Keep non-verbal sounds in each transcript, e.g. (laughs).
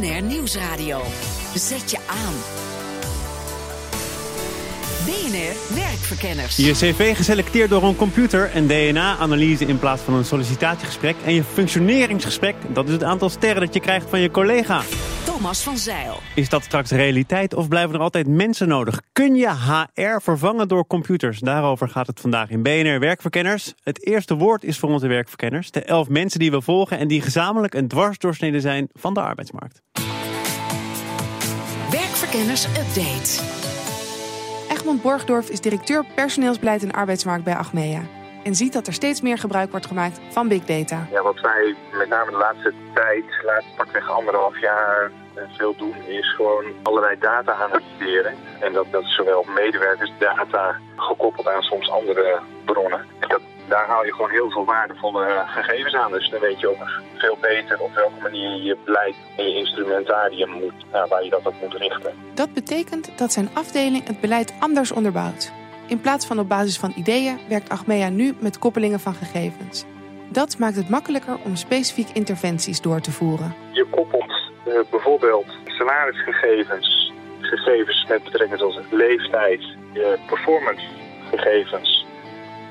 BNR Nieuwsradio. Zet je aan. BNR Werkverkenners. Je cv geselecteerd door een computer, een DNA-analyse in plaats van een sollicitatiegesprek en je functioneringsgesprek, dat is het aantal sterren dat je krijgt van je collega. Thomas van Zeil. Is dat straks realiteit of blijven er altijd mensen nodig? Kun je HR vervangen door computers? Daarover gaat het vandaag in BNR Werkverkenners. Het eerste woord is voor onze werkverkenners. De elf mensen die we volgen en die gezamenlijk een dwarsdoorsnede zijn van de arbeidsmarkt. Werkverkenners Update. Egmond Borgdorf is directeur personeelsbeleid en arbeidsmarkt bij Achmea. En ziet dat er steeds meer gebruik wordt gemaakt van big data. Ja, wat wij met name de laatste tijd, de laatste pakweg anderhalf jaar veel doen, is gewoon allerlei data analyseren. En dat, dat is zowel medewerkersdata gekoppeld aan soms andere bronnen. En dat, daar haal je gewoon heel veel waardevolle eh, gegevens aan. Dus dan weet je ook veel beter op welke manier je je beleid en je instrumentarium moet, nou, waar je dat op moet richten. Dat betekent dat zijn afdeling het beleid anders onderbouwt. In plaats van op basis van ideeën werkt Achmea nu met koppelingen van gegevens. Dat maakt het makkelijker om specifiek interventies door te voeren. Je koppelt uh, bijvoorbeeld salarisgegevens, gegevens met betrekking tot leeftijd, je performancegegevens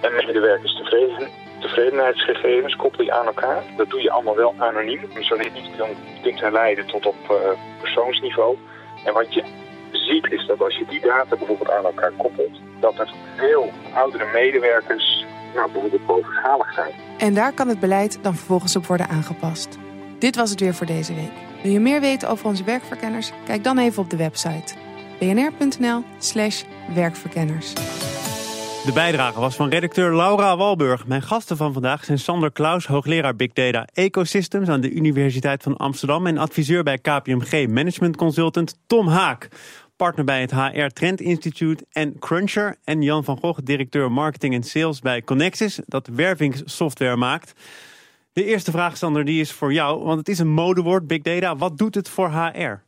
en medewerkerstevreden, tevredenheidsgegevens koppel je aan elkaar. Dat doe je allemaal wel anoniem, je niet kan dingen leiden tot op uh, persoonsniveau. En wat je ziet is dat als je die data bijvoorbeeld aan elkaar koppelt, dat er veel oudere medewerkers nou, bijvoorbeeld bovenschalig zijn. En daar kan het beleid dan vervolgens op worden aangepast. Dit was het weer voor deze week. Wil je meer weten over onze werkverkenners? Kijk dan even op de website bnr.nl/slash werkverkenners. De bijdrage was van redacteur Laura Walburg. Mijn gasten van vandaag zijn Sander Klaus, hoogleraar Big Data Ecosystems aan de Universiteit van Amsterdam en adviseur bij KPMG Management Consultant Tom Haak partner bij het HR Trend Institute en Cruncher. En Jan van Gogh, directeur marketing en sales bij Connexis, dat wervingssoftware maakt. De eerste vraag, Sander, die is voor jou, want het is een modewoord, big data. Wat doet het voor HR?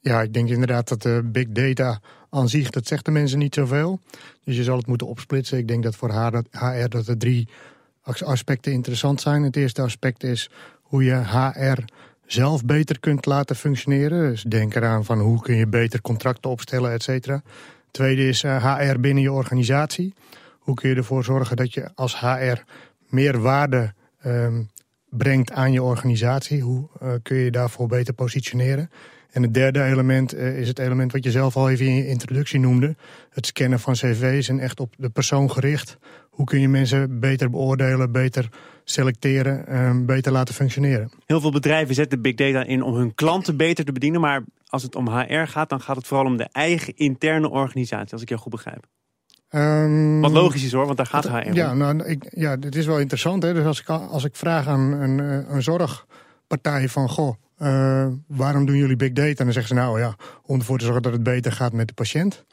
Ja, ik denk inderdaad dat de big data aan zich, dat zegt de mensen niet zoveel. Dus je zal het moeten opsplitsen. Ik denk dat voor HR dat er drie aspecten interessant zijn. Het eerste aspect is hoe je HR zelf beter kunt laten functioneren. Dus denk eraan van hoe kun je beter contracten opstellen, et cetera. Tweede is HR eh, binnen je organisatie. Hoe kun je ervoor zorgen dat je als HR meer waarde um, brengt aan je organisatie? Hoe uh, kun je daarvoor beter positioneren? En het derde element uh, is het element wat je zelf al even in je introductie noemde. Het scannen van cv's en echt op de persoon gericht. Hoe kun je mensen beter beoordelen, beter selecteren, uh, beter laten functioneren? Heel veel bedrijven zetten big data in om hun klanten beter te bedienen. Maar als het om HR gaat, dan gaat het vooral om de eigen interne organisatie, als ik jou goed begrijp. Um, Wat logisch is hoor, want daar gaat HR om. Ja, nou, ik, ja, dit is wel interessant. Hè? Dus als ik, als ik vraag aan een, een zorgpartij van... goh, uh, waarom doen jullie big data? En dan zeggen ze nou ja, om ervoor te zorgen dat het beter gaat met de patiënt.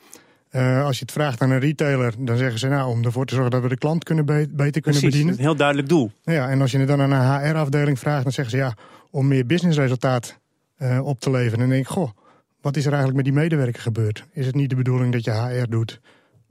Uh, als je het vraagt aan een retailer, dan zeggen ze nou om ervoor te zorgen dat we de klant kunnen be beter kunnen bedienen. Dat is een heel duidelijk doel. Ja, en als je het dan aan een HR-afdeling vraagt, dan zeggen ze ja, om meer businessresultaat uh, op te leveren. En dan denk ik, goh, wat is er eigenlijk met die medewerker gebeurd? Is het niet de bedoeling dat je HR doet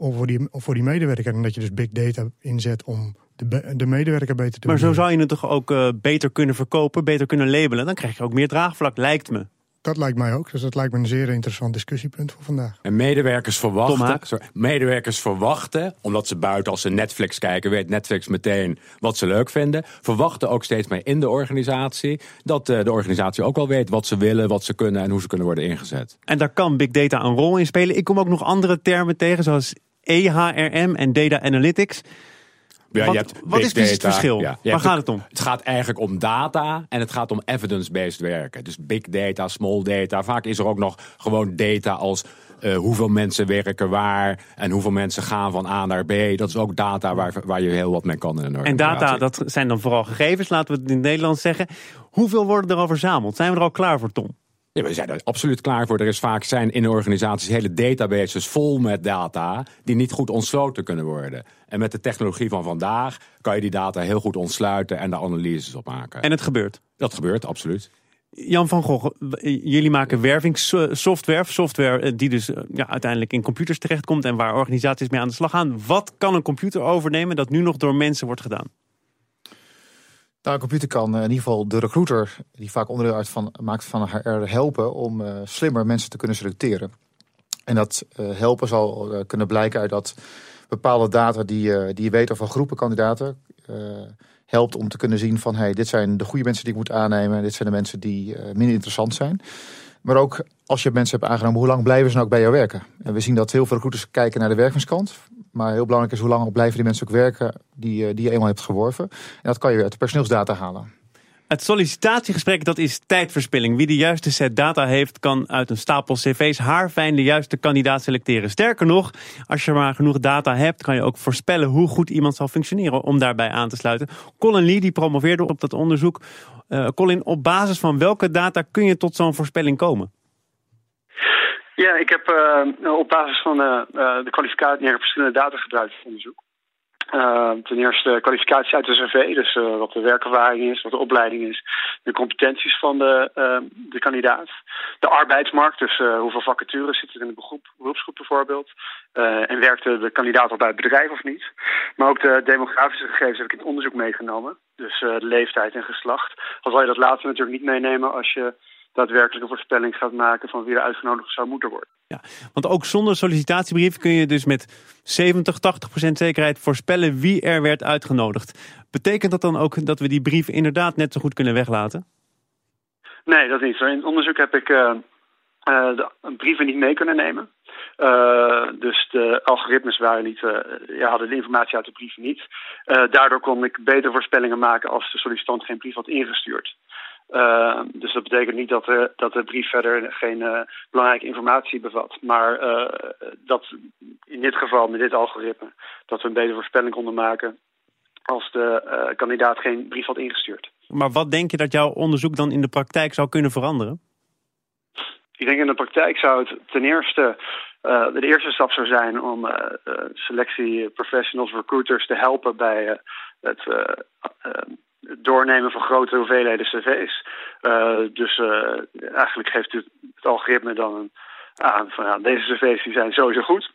of voor die, of voor die medewerker en dat je dus big data inzet om de, de medewerker beter te Maar zo zou je het toch ook uh, beter kunnen verkopen, beter kunnen labelen. Dan krijg je ook meer draagvlak, lijkt me. Dat lijkt mij ook. Dus dat lijkt me een zeer interessant discussiepunt voor vandaag. En medewerkers verwachten, sorry, medewerkers verwachten, omdat ze buiten als ze Netflix kijken, weet Netflix meteen wat ze leuk vinden. Verwachten ook steeds meer in de organisatie dat uh, de organisatie ook wel weet wat ze willen, wat ze kunnen en hoe ze kunnen worden ingezet. En daar kan big data een rol in spelen. Ik kom ook nog andere termen tegen, zoals EHRM en data analytics. Ja, wat, je hebt wat is precies het verschil? Waar gaat het om? Het gaat eigenlijk om data en het gaat om evidence-based werken. Dus big data, small data. Vaak is er ook nog gewoon data als uh, hoeveel mensen werken waar en hoeveel mensen gaan van A naar B. Dat is ook data waar, waar je heel wat mee kan in een. En data, dat zijn dan vooral gegevens, laten we het in het Nederlands zeggen. Hoeveel worden er al verzameld? Zijn we er al klaar voor, Tom? Ja, we zijn er absoluut klaar voor. Er is vaak zijn in organisaties hele databases vol met data die niet goed ontsloten kunnen worden. En met de technologie van vandaag kan je die data heel goed ontsluiten en daar analyses op maken. En het gebeurt? Dat gebeurt, absoluut. Jan van Gogh, jullie maken wervingssoftware, software eh, die dus eh, ja, uiteindelijk in computers terechtkomt en waar organisaties mee aan de slag gaan. Wat kan een computer overnemen dat nu nog door mensen wordt gedaan? Nou, een computer kan in ieder geval de recruiter, die vaak onderdeel uit van, maakt van HR, helpen om uh, slimmer mensen te kunnen selecteren. En dat uh, helpen zal kunnen blijken uit dat bepaalde data die, die je weet over groepen kandidaten helpt om te kunnen zien van hey, dit zijn de goede mensen die ik moet aannemen, dit zijn de mensen die minder interessant zijn. Maar ook als je mensen hebt aangenomen, hoe lang blijven ze nou ook bij jou werken? En we zien dat heel veel recruiters kijken naar de werkingskant. Maar heel belangrijk is hoe lang blijven die mensen ook werken die, eh, die je eenmaal hebt geworven. En dat kan je uit de personeelsdata halen. Het sollicitatiegesprek dat is tijdverspilling. Wie de juiste set data heeft, kan uit een stapel cv's haarfijn de juiste kandidaat selecteren. Sterker nog, als je maar genoeg data hebt, kan je ook voorspellen hoe goed iemand zal functioneren om daarbij aan te sluiten. Colin Lee die promoveerde op dat onderzoek. Uh, Colin, op basis van welke data kun je tot zo'n voorspelling komen? Ja, ik heb uh, op basis van de kwalificatie verschillende data gebruikt voor onderzoek. Uh, ten eerste kwalificatie uit de cv, dus uh, wat de werkervaring is, wat de opleiding is, de competenties van de, uh, de kandidaat. De arbeidsmarkt, dus hoeveel vacatures zitten er in de beroep, beroepsgroep bijvoorbeeld. en werkte de kandidaat al bij het bedrijf of niet. Maar ook de demografische gegevens heb ik in het onderzoek meegenomen. Dus de leeftijd en geslacht. Al zal je dat later natuurlijk niet meenemen als je daadwerkelijk een voorspelling gaat maken van wie er uitgenodigd zou moeten worden. Ja, want ook zonder sollicitatiebrief kun je dus met 70, 80 procent zekerheid voorspellen wie er werd uitgenodigd. Betekent dat dan ook dat we die brief inderdaad net zo goed kunnen weglaten? Nee, dat niet. In het onderzoek heb ik uh, uh, de brieven niet mee kunnen nemen. Uh, dus de algoritmes waren niet, ja, hadden de informatie uit de brieven niet. daardoor kon ik beter voorspellingen maken als de sollicitant geen brief had ingestuurd. Uh, dus dat betekent niet dat, de, dat de brief verder geen uh, belangrijke informatie bevat. Maar uh, dat in dit geval, met dit algoritme, dat we een betere voorspelling konden maken als de kandidaat geen brief had ingestuurd. Maar wat denk je dat jouw onderzoek dan in de praktijk zou kunnen veranderen? Ik denk in de praktijk zou het ten eerste de eerste stap zou zijn om selectie professionals, recruiters te helpen bij het doornemen van grote hoeveelheden cv's. Uh, dus uh, eigenlijk geeft het, het, algoritme dan een, aan van ja, deze cv's die zijn sowieso goed.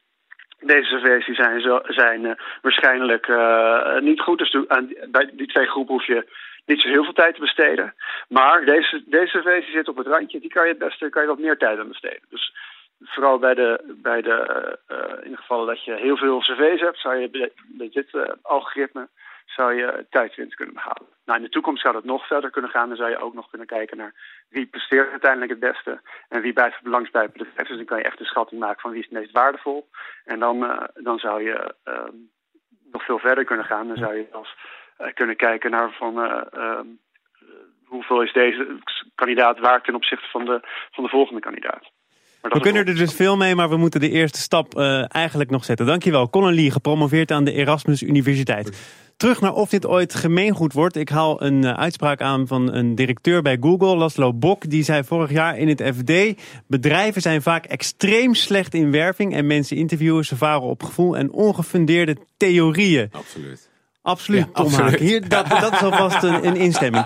Deze cv's die zijn, zo, zijn uh, waarschijnlijk niet goed. Dus aan, bij die twee groepen hoef je niet zo heel veel tijd te besteden. Maar deze, deze cv's die zitten op het randje, die kan je het beste kan je wat meer tijd aan besteden. Dus vooral bij de, bij de in de gevallen dat je heel veel cv's hebt, zou je bij dit algoritme zou je tijdswinst kunnen behalen. Nou, in de toekomst zou dat nog verder kunnen gaan. Dan zou je ook nog kunnen kijken naar wie presteert uiteindelijk het beste en wie blijft langs bij het bedrijf. Dus dan kan je echt een schatting maken van wie is het meest waardevol. En dan, uh, dan zou je uh, nog veel verder kunnen gaan. Dan zou je als uh, kunnen kijken naar van ehm, hoeveel is deze kandidaat waard ten opzichte van de, van de volgende kandidaat. We kunnen er dus veel mee, maar we moeten de eerste stap eigenlijk nog zetten. Dankjewel. Colin Lee, gepromoveerd aan de Erasmus Universiteit. Terug naar of dit ooit gemeengoed wordt. Ik haal een uh, uitspraak aan van een directeur bij Google, Laszlo Bok. Die zei vorig jaar in het FD... bedrijven zijn vaak extreem slecht in werving... en mensen interviewen, ze varen op gevoel en ongefundeerde theorieën. Absoluut. Absoluut, Tom absoluut. Hier, dat, dat is alvast een, een instemming.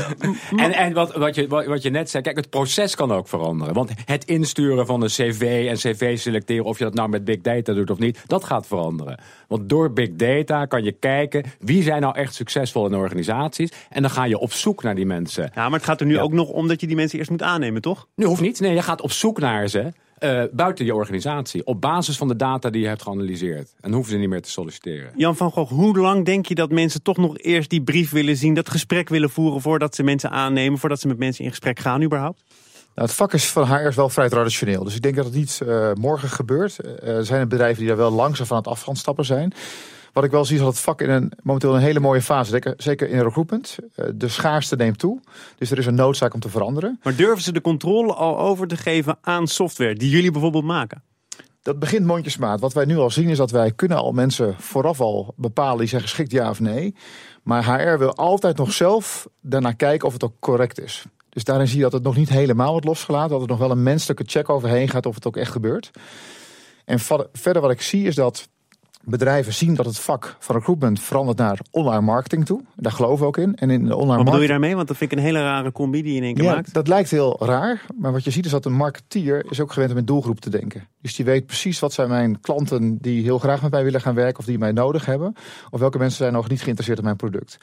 (laughs) en en wat, wat, je, wat je net zei, kijk, het proces kan ook veranderen. Want het insturen van een cv en cv selecteren... of je dat nou met big data doet of niet, dat gaat veranderen. Want door big data kan je kijken... wie zijn nou echt succesvol in organisaties... en dan ga je op zoek naar die mensen. Ja, maar het gaat er nu ook nog om dat je die mensen eerst moet aannemen, toch? Nu hoeft niet. Nee, je gaat op zoek naar ze... Uh, buiten je organisatie. Op basis van de data die je hebt geanalyseerd. En hoeven ze niet meer te solliciteren. Jan van Gogh, hoe lang denk je dat mensen toch nog eerst die brief willen zien, dat gesprek willen voeren voordat ze mensen aannemen, voordat ze met mensen in gesprek gaan überhaupt? Nou, het vak is van HR wel vrij traditioneel. Dus ik denk dat het niet uh, morgen gebeurt. Uh, er zijn bedrijven die daar wel langzaam van het af gaan stappen zijn. Wat ik wel zie is dat het vak in een, momenteel een hele mooie fase, zeker in recruitment. Eh, de schaarste neemt toe, dus er is een noodzaak om te veranderen. Maar durven ze de controle al over te geven aan software die jullie bijvoorbeeld maken? Dat begint mondjesmaat. Wat wij nu al zien is dat wij kunnen al mensen vooraf al bepalen die zijn geschikt ja of nee. Maar HR wil altijd nog zelf daarna kijken of het ook correct is. Dus daarin zie je dat het nog niet helemaal wordt losgelaten. Dat er nog wel een menselijke check overheen gaat of het ook echt gebeurt. En verder wat ik zie is dat bedrijven zien dat het vak van recruitment verandert naar online marketing toe. Daar geloven we ook in. En in de online Wat bedoel je daarmee? Want dat vind ik een hele rare combi die je in één keer Ja, maakt. dat lijkt heel raar. Maar wat je ziet is dat een marketeer is ook gewend om in doelgroep te denken. Dus die weet precies wat zijn mijn klanten die heel graag met mij willen gaan werken of die mij nodig hebben. Of welke mensen zijn nog niet geïnteresseerd in mijn product.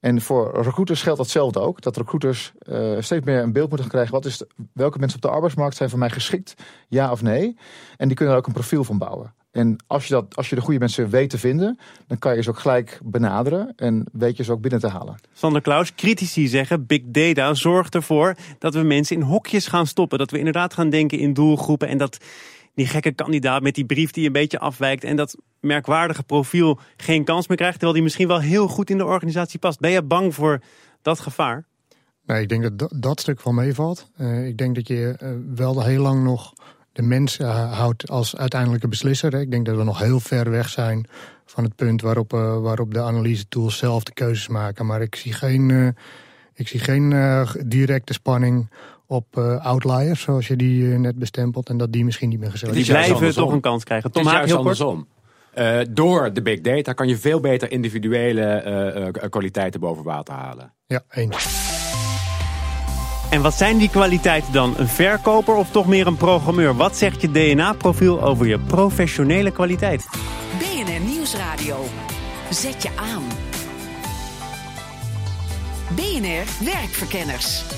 En voor recruiters geldt datzelfde ook. Dat recruiters eh, steeds meer een beeld moeten krijgen. Wat is de- welke mensen op de arbeidsmarkt zijn voor mij geschikt? Ja of nee? En die kunnen er ook een profiel van bouwen. En als je, dat, als je de goede mensen weet te vinden, dan kan je ze ook gelijk benaderen. En weet je ze ook binnen te halen. Sander Klaus, critici zeggen big data zorgt ervoor dat we mensen in hokjes gaan stoppen. Dat we inderdaad gaan denken in doelgroepen en dat die gekke kandidaat met die brief die een beetje afwijkt en dat merkwaardige profiel geen kans meer krijgt, terwijl die misschien wel heel goed in de organisatie past. Ben je bang voor dat gevaar? Nee, ik denk dat dat, dat stuk wel meevalt. Eh, ik denk dat je eh, wel heel lang nog de mens eh, houdt als uiteindelijke beslisser. hè. Ik denk dat we nog heel ver weg zijn van het punt waarop, eh, waarop de analyse tools zelf de keuzes maken. Maar ik zie geen, eh, ik zie geen eh, directe spanning op eh, outliers, zoals je die net bestempelt. En dat die misschien niet meer Die is gezellig juist blijven toch een kans krijgen. Het Tom Haak, heel kort. andersom. Eh, door de big data kan je veel beter individuele eh, eh, kwaliteiten boven water halen. Ja, eens. En wat zijn die kwaliteiten dan? Een verkoper of toch meer een programmeur? Wat zegt je DNA-profiel over je professionele kwaliteit? BNR Nieuwsradio. Zet je aan. BNR Werkverkenners.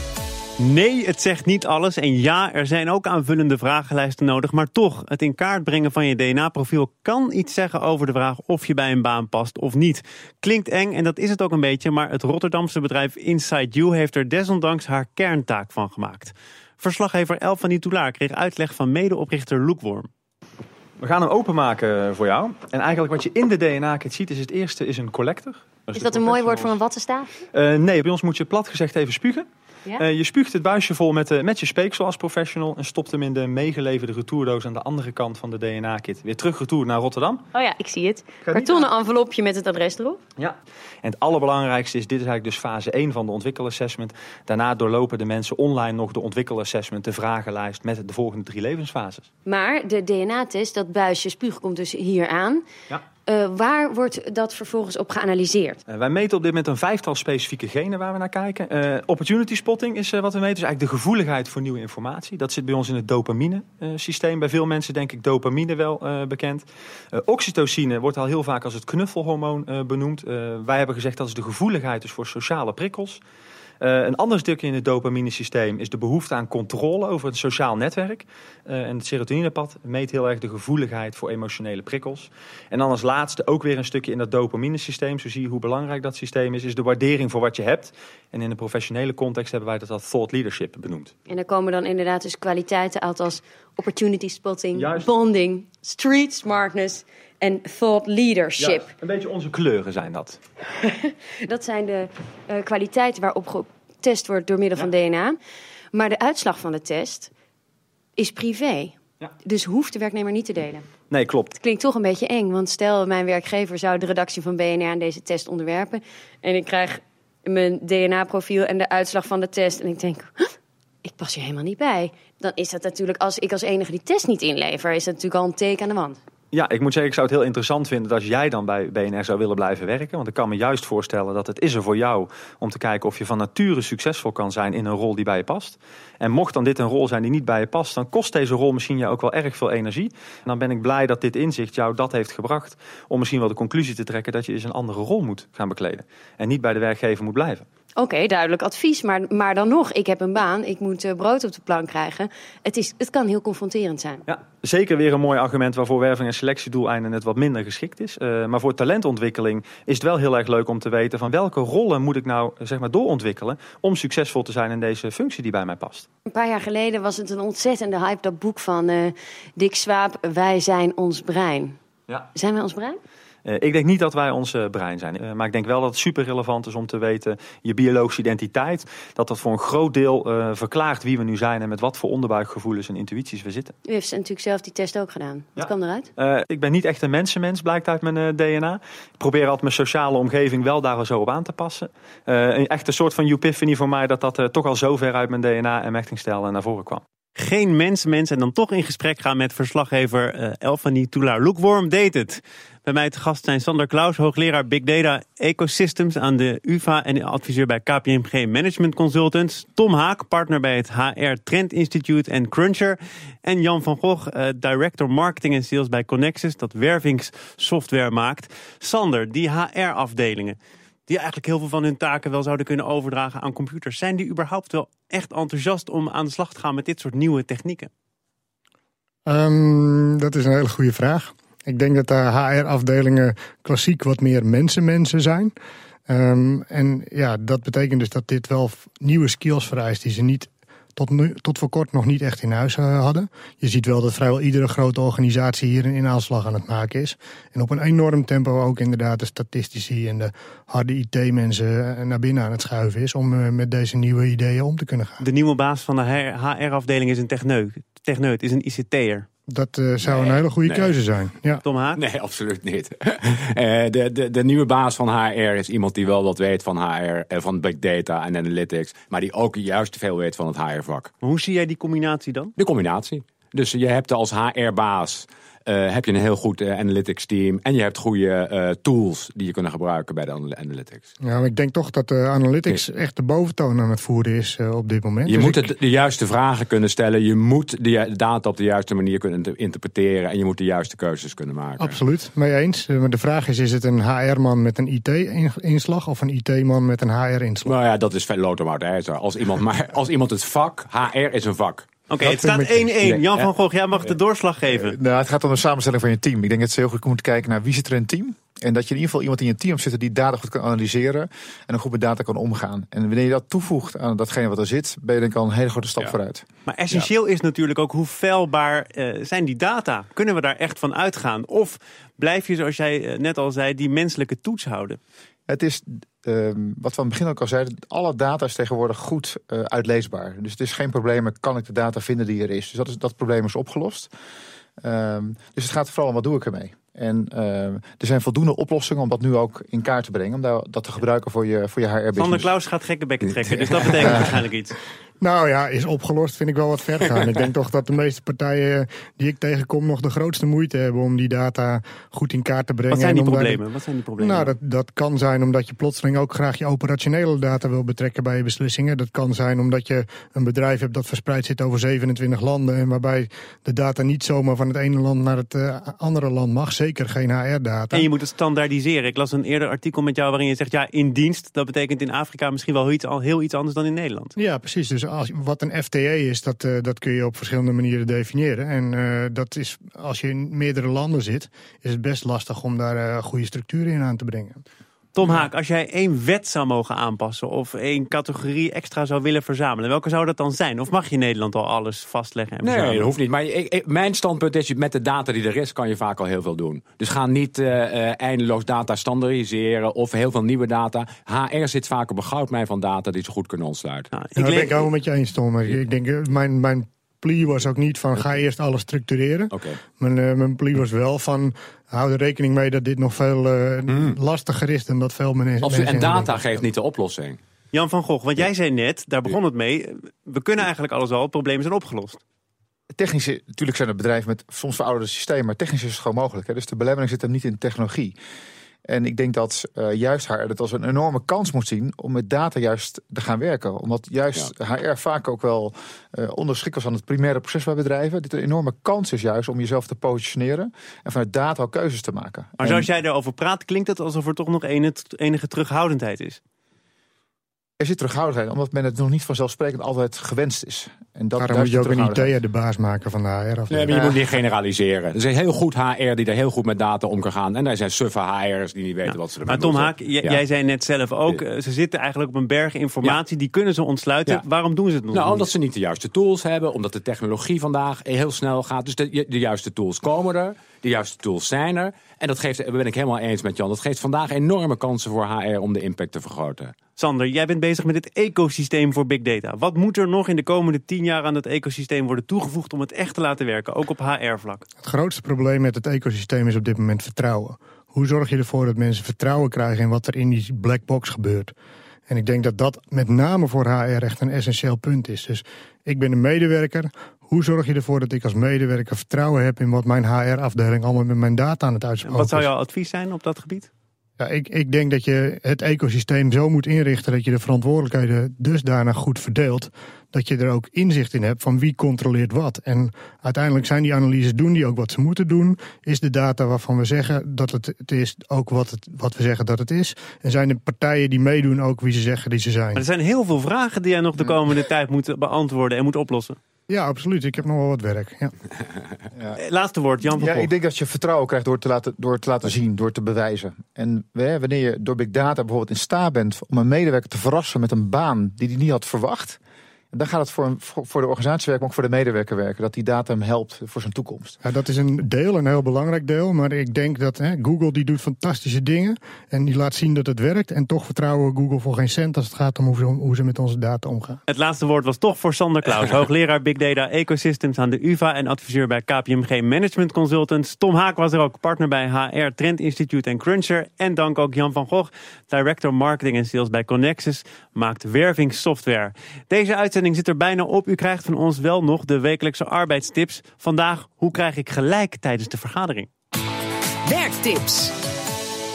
Nee, het zegt niet alles. En ja, er zijn ook aanvullende vragenlijsten nodig. Maar toch, het in kaart brengen van je DNA-profiel kan iets zeggen over de vraag of je bij een baan past of niet. Klinkt eng en dat is het ook een beetje. Maar het Rotterdamse bedrijf Inside You heeft er desondanks haar kerntaak van gemaakt. Verslaggever El van die Toulaar kreeg uitleg van medeoprichter Loekworm. We gaan hem openmaken voor jou. En eigenlijk wat je in de DNA-kit ziet, is het eerste is een collector. Is dat een mooi woord voor een wattenstaaf? Eh, nee, bij ons moet je plat gezegd even spugen. Ja? Eh, je spuugt het buisje vol met, eh, met je speeksel als professional en stopt hem in de meegeleverde retourdoos aan de andere kant van de DNA-kit. Weer terug retour naar Rotterdam. Oh ja, ik zie het. Kartonnen envelopje met het adres erop. Ja. En het allerbelangrijkste is, dit is eigenlijk dus fase 1 van de ontwikkelassessment. Daarna doorlopen de mensen online nog de ontwikkelassessment, de vragenlijst met de volgende drie levensfases. Maar de DNA-test, dat buisje spuug komt dus hier aan. Ja. Eh, waar wordt dat vervolgens op geanalyseerd? Eh, wij meten op dit moment een vijftal specifieke genen waar we naar kijken. Eh, opportunity spotting is wat we meten. Dus eigenlijk de gevoeligheid voor nieuwe informatie. Dat zit bij ons in het dopamine-systeem. bij veel mensen denk ik dopamine wel bekend. Oxytocine wordt al heel vaak als het knuffelhormoon benoemd. Wij hebben gezegd dat is de gevoeligheid dus voor sociale prikkels. Eh, een ander stukje in het dopamine-systeem is de behoefte aan controle over het sociaal netwerk. Eh, en het serotoninepad meet heel erg de gevoeligheid voor emotionele prikkels. En dan als laatste ook weer een stukje in dat dopamine-systeem. Zo zie je hoe belangrijk dat systeem is. Is de waardering voor wat je hebt. En in de professionele context hebben wij dat als thought leadership benoemd. En daar komen dan inderdaad dus kwaliteiten uit als opportunity spotting, Juist. bonding, street smartness en thought leadership. een beetje onze kleuren zijn dat. (laughs) Dat zijn de eh, kwaliteiten waarop getest wordt door middel van DNA. Maar de uitslag van de test is privé. Ja. Dus hoeft de werknemer niet te delen. Nee, klopt. Het klinkt toch een beetje eng, want stel mijn werkgever zou de redactie van BNR aan deze test onderwerpen. En ik krijg mijn DNA-profiel en de uitslag van de test. En ik denk, "Huh, ik pas hier helemaal niet bij. Dan is dat natuurlijk, als ik als enige die test niet inlever, is dat natuurlijk al een teken aan de wand. Ja, ik moet zeggen, ik zou het heel interessant vinden als jij dan bij BNR zou willen blijven werken. Want ik kan me juist voorstellen dat het is er voor jou om te kijken of je van nature succesvol kan zijn in een rol die bij je past. En mocht dan dit een rol zijn die niet bij je past, dan kost deze rol misschien jou ook wel erg veel energie. En dan ben ik blij dat dit inzicht jou dat heeft gebracht om misschien wel de conclusie te trekken dat je eens een andere rol moet gaan bekleden. En niet bij de werkgever moet blijven. Oké, duidelijk advies, maar, maar dan nog, ik heb een baan, ik moet eh, brood op de plank krijgen. Het, is, het kan heel confronterend zijn. Ja, zeker weer een mooi argument waarvoor werving en selectiedoeleinden het wat minder geschikt is. Eh, maar voor talentontwikkeling is het wel heel erg leuk om te weten van welke rollen moet ik nou eh, zeg maar doorontwikkelen om succesvol te zijn in deze functie die bij mij past. Een paar jaar geleden was het een ontzettende hype, dat boek van Dick Swaap, Wij zijn ons brein. Ja. Zijn wij ons brein? Eh, ik denk niet dat wij ons eh, brein zijn. Eh, maar ik denk wel dat het super relevant is om te weten je biologische identiteit. Dat dat voor een groot deel verklaart wie we nu zijn en met wat voor onderbuikgevoelens en intuïties we zitten. U heeft natuurlijk zelf die test ook gedaan. Wat Ja. kwam eruit? Ik ben niet echt een mensenmens, blijkt uit mijn DNA. Ik probeer altijd mijn sociale omgeving wel daar zo op aan te passen. Echt een soort van epiphany voor mij dat dat toch al zo ver uit mijn DNA en mechtingstijl naar voren kwam. Geen mensenmens en dan toch in gesprek gaan met verslaggever uh, Elfanie Toulaar. Look Worm deed het. Bij mij te gast zijn Sander Klaus, hoogleraar Big Data Ecosystems aan de UvA en adviseur bij KPMG Management Consultants. Tom Haak, partner bij het HR Trend Institute en Cruncher. En Jan van Gogh, uh, director marketing en sales bij Connexus, dat wervingssoftware maakt. Sander, die HR-afdelingen die eigenlijk heel veel van hun taken wel zouden kunnen overdragen aan computers. Zijn die überhaupt wel echt enthousiast om aan de slag te gaan met dit soort nieuwe technieken? Um, dat is een hele goede vraag. Ik denk dat de HR-afdelingen klassiek wat meer mensen-mensen zijn. Um, en ja, dat betekent dus dat dit wel nieuwe skills vereist die ze niet tot, nu, tot voor kort nog niet echt in huis uh, hadden. Je ziet wel dat vrijwel iedere grote organisatie hier een inhaalslag aan het maken is. En op een enorm tempo ook inderdaad de statistici en de harde IT-mensen eh, naar binnen aan het schuiven is om uh, met deze nieuwe ideeën om te kunnen gaan. De nieuwe baas van de HR-afdeling is een techneut, techneut is een ICT'er. Dat uh, zou een hele goede nee. keuze zijn. Ja. Tom Haak? Nee, absoluut niet. uh, (laughs) de, de, de nieuwe baas van HR is iemand die wel wat weet van HR, van big data en analytics, maar die ook juist veel weet van het HR-vak. Hoe zie jij die combinatie dan? De combinatie. Dus je hebt als HR-baas uh, heb je een heel goed uh, analytics team. En je hebt goede uh, tools die je kunnen gebruiken bij de analytics. Ja, maar ik denk toch dat de analytics ja. echt de boventoon aan het voeren is op dit moment. Je dus moet ik... de, de, juiste vragen kunnen stellen. Je moet de data op de juiste manier kunnen interpreteren. En je moet de juiste keuzes kunnen maken. Absoluut, mee eens. Maar de vraag is, is het een HR-man met een IT-inslag of een IT-man met een HR-inslag? Nou ja, dat is lotermaat ijzer. Als iemand, (laughs) maar als iemand het vak, HR is een vak. Oké, okay, het staat 1-1. Nee, Jan van Gogh, jij mag de doorslag geven. Uh, nou, het gaat om de samenstelling van je team. Ik denk dat ze heel goed moet kijken naar wie zit er in het team. En dat je in ieder geval iemand in je team zit die data goed kan analyseren. En een goed met data kan omgaan. En wanneer je dat toevoegt aan datgene wat er zit, ben je denk ik al een hele grote stap ja. vooruit. Maar essentieel ja. is natuurlijk ook hoe feilbaar uh, zijn die data? Kunnen we daar echt van uitgaan? Of blijf je, zoals jij net al zei, die menselijke toets houden? Het is um, wat we aan het begin ook al zeiden, alle data is tegenwoordig goed uh, uitleesbaar. Dus het is geen probleem, kan ik de data vinden die er is. Dus dat, is, dat probleem is opgelost. Um, dus het gaat vooral om wat doe ik ermee. En uh, er zijn voldoende oplossingen om dat nu ook in kaart te brengen. Om dat te gebruiken voor je, voor je HR-business. Sander Klaus gaat gekke bekken trekken, dus dat (laughs) betekent waarschijnlijk iets. Nou ja, is opgelost vind ik wel wat ver gaan. ik denk toch dat de meeste partijen die ik tegenkom nog de grootste moeite hebben om die data goed in kaart te brengen. Wat zijn die en problemen? Wat zijn die problemen? Nou, dat, dat kan zijn omdat je plotseling ook graag je operationele data wil betrekken bij je beslissingen. Dat kan zijn omdat je een bedrijf hebt dat verspreid zit over 27 landen en waarbij de data niet zomaar van het ene land naar het uh, andere land mag. Zeker geen HR-data. En je moet het standaardiseren. Ik las een eerder artikel met jou waarin je zegt ja, in dienst. Dat betekent in Afrika misschien wel iets, heel iets anders dan in Nederland. Ja, precies. Dus als, wat een FTE is, dat, uh, dat kun je op verschillende manieren definiëren. En uh, dat is, als je in meerdere landen zit, is het best lastig om daar uh, goede structuren in aan te brengen. Tom Haak, als jij één wet zou mogen aanpassen of één categorie extra zou willen verzamelen, welke zou dat dan zijn? Of mag je in Nederland al alles vastleggen? En nee, dat hoeft niet. Maar ik, ik, mijn standpunt is, met de data die er is, kan je vaak al heel veel doen. Dus ga niet uh, uh, eindeloos data standaardiseren of heel veel nieuwe data. HR zit vaak op een goudmijn van data die ze goed kunnen ontsluiten. Nou, ik ja, ben ik helemaal met je eens, Tom. Ik denk, mijn, mijn plea was ook niet van ga eerst alles structureren. Okay. Mijn, uh, mijn plea was wel van hou er rekening mee dat dit nog veel uh, mm. lastiger is dan dat veel mensen. Absoluut. En data geeft niet de oplossing. Jan van Gogh, want jij zei net, daar begon het mee, we kunnen eigenlijk alles al, het probleem is opgelost. Technisch, natuurlijk zijn er bedrijven met soms verouderde systemen, maar technisch is het gewoon mogelijk. Hè? Dus de belemmering zit hem niet in technologie. En ik denk dat uh, juist HR dat als een enorme kans moet zien om met data juist te gaan werken. Omdat juist ja. HR vaak ook wel uh, onderschikt was aan het primaire proces bij bedrijven. Dit een enorme kans is juist om jezelf te positioneren en vanuit data keuzes te maken. Maar zoals jij daarover praat, klinkt het alsof er toch nog enige terughoudendheid is. Er zit terughoudendheid, omdat men het nog niet vanzelfsprekend altijd gewenst is. En dat, Daarom moet je ook een IT de baas maken van de HR. Of nee, maar je moet niet generaliseren. Er zijn heel goed HR die er heel goed met data om kan gaan. En er zijn suffe HR'ers die niet weten ja. wat ze ermee Maar Tom Haak, ja. jij zei net zelf ook, ja. ze zitten eigenlijk op een berg informatie. Die kunnen ze ontsluiten. Waarom doen ze het nog nou, niet? Omdat ze niet de juiste tools hebben. Omdat de technologie vandaag heel snel gaat. Dus de, de juiste tools komen er. De juiste tools zijn er. En dat geeft, daar ben ik helemaal eens met Jan. Dat geeft vandaag enorme kansen voor HR om de impact te vergroten. Sander, jij bent bezig met het ecosysteem voor big data. Wat moet er nog in de komende tien jaar aan dat ecosysteem worden toegevoegd om het echt te laten werken, ook op HR-vlak? Het grootste probleem met het ecosysteem is op dit moment vertrouwen. Hoe zorg je ervoor dat mensen vertrouwen krijgen in wat er in die black box gebeurt? En ik denk dat dat met name voor HR echt een essentieel punt is. Dus ik ben een medewerker. hoe zorg je ervoor dat ik als medewerker vertrouwen heb in wat mijn HR-afdeling allemaal met mijn data aan het uitspreken Wat zou jouw advies zijn op dat gebied? Ja, ik, ik denk dat je het ecosysteem zo moet inrichten dat je de verantwoordelijkheden dusdanig goed verdeelt. Dat je er ook inzicht in hebt van wie controleert wat. En uiteindelijk zijn die analyses, doen die ook wat ze moeten doen. Is de data waarvan we zeggen dat het, het is ook wat, het, wat we zeggen dat het is. En zijn de partijen die meedoen ook wie ze zeggen die ze zijn. Maar er zijn heel veel vragen die jij nog de komende tijd moet beantwoorden en moet oplossen. Ja, absoluut. Ik heb nog wel wat werk. Ja. (laughs) ja. Laatste woord, Jan van Ja, ik denk dat je vertrouwen krijgt door te laten, door te laten zien, door te bewijzen. En wanneer je door big data bijvoorbeeld in staat bent om een medewerker te verrassen met een baan die hij niet had verwacht dan gaat het voor, voor de organisatie werken, maar ook voor de medewerker werken. Dat die data hem helpt voor zijn toekomst. Ja, dat is een deel, een heel belangrijk deel. Maar ik denk dat hè, Google die doet fantastische dingen. En die laat zien dat het werkt. En toch vertrouwen we Google voor geen cent als het gaat om hoe ze, hoe ze met onze data omgaan. Het laatste woord was toch voor Sander Klaus. (laughs) hoogleraar Big Data Ecosystems aan de UvA en adviseur bij KPMG Management Consultants. Tom Haak was er ook partner bij HR Trend Institute en Cruncher. En dank ook Jan van Gogh, director marketing en sales bij Connexus, maakt wervingssoftware. Deze uitzending zit er bijna op. U krijgt van ons wel nog de wekelijkse arbeidstips. Vandaag, hoe krijg ik gelijk tijdens de vergadering? Werktips.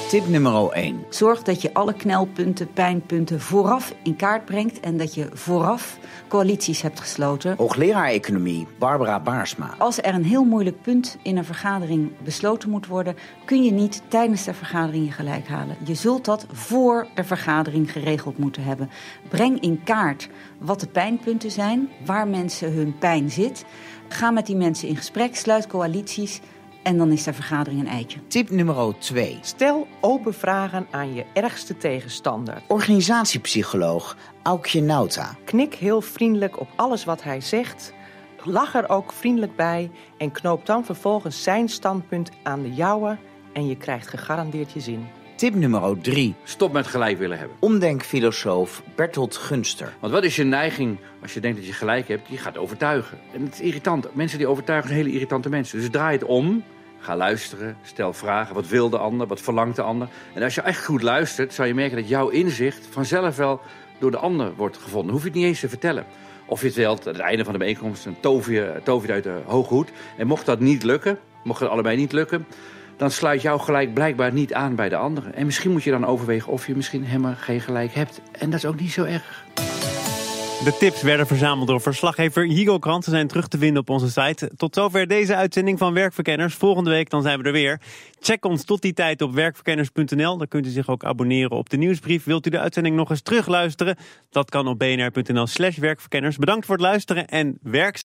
Tip nummer 1. Zorg dat je alle knelpunten, pijnpunten vooraf in kaart brengt en dat je vooraf coalities hebt gesloten. Hoogleraar Economie, Barbara Baarsma. Als er een heel moeilijk punt in een vergadering besloten moet worden, kun je niet tijdens de vergadering je gelijk halen. Je zult dat voor de vergadering geregeld moeten hebben. Breng in kaart wat de pijnpunten zijn, waar mensen hun pijn zit. Ga met die mensen in gesprek, sluit coalities. En dan is de vergadering een eitje. Tip nummer 2. Stel open vragen aan je ergste tegenstander. Organisatiepsycholoog Aukje Nauta. Knik heel vriendelijk op alles wat hij zegt. Lach er ook vriendelijk bij en knoop dan vervolgens zijn standpunt aan de jouwe en je krijgt gegarandeerd je zin. Tip nummer 3. Stop met gelijk willen hebben. Omdenkfilosoof Bertolt Gunster. Want wat is je neiging als je denkt dat je gelijk hebt? Je gaat overtuigen. En het is irritant. Mensen die overtuigen zijn hele irritante mensen. Dus draai het om. Ga luisteren, stel vragen. Wat wil de ander? Wat verlangt de ander? En als je echt goed luistert, zou je merken dat jouw inzicht vanzelf wel door de ander wordt gevonden. Hoef je het niet eens te vertellen. Of je wilt, aan het einde van de bijeenkomst, een tover je, tover je uit de hoge hoed. En mocht dat niet lukken, mocht het allebei niet lukken, dan sluit jou gelijk blijkbaar niet aan bij de anderen. En misschien moet je dan overwegen of je misschien helemaal geen gelijk hebt. En dat is ook niet zo erg. De tips werden verzameld door verslaggever Higo Krant. Ze zijn terug te vinden op onze site. Tot zover deze uitzending van Werkverkenners. Volgende week dan zijn we er weer. Check ons tot die tijd op werkverkenners.nl. Dan kunt u zich ook abonneren op de nieuwsbrief. Wilt u de uitzending nog eens terugluisteren? Dat kan op bnr.nl slash werkverkenners. Bedankt voor het luisteren en werk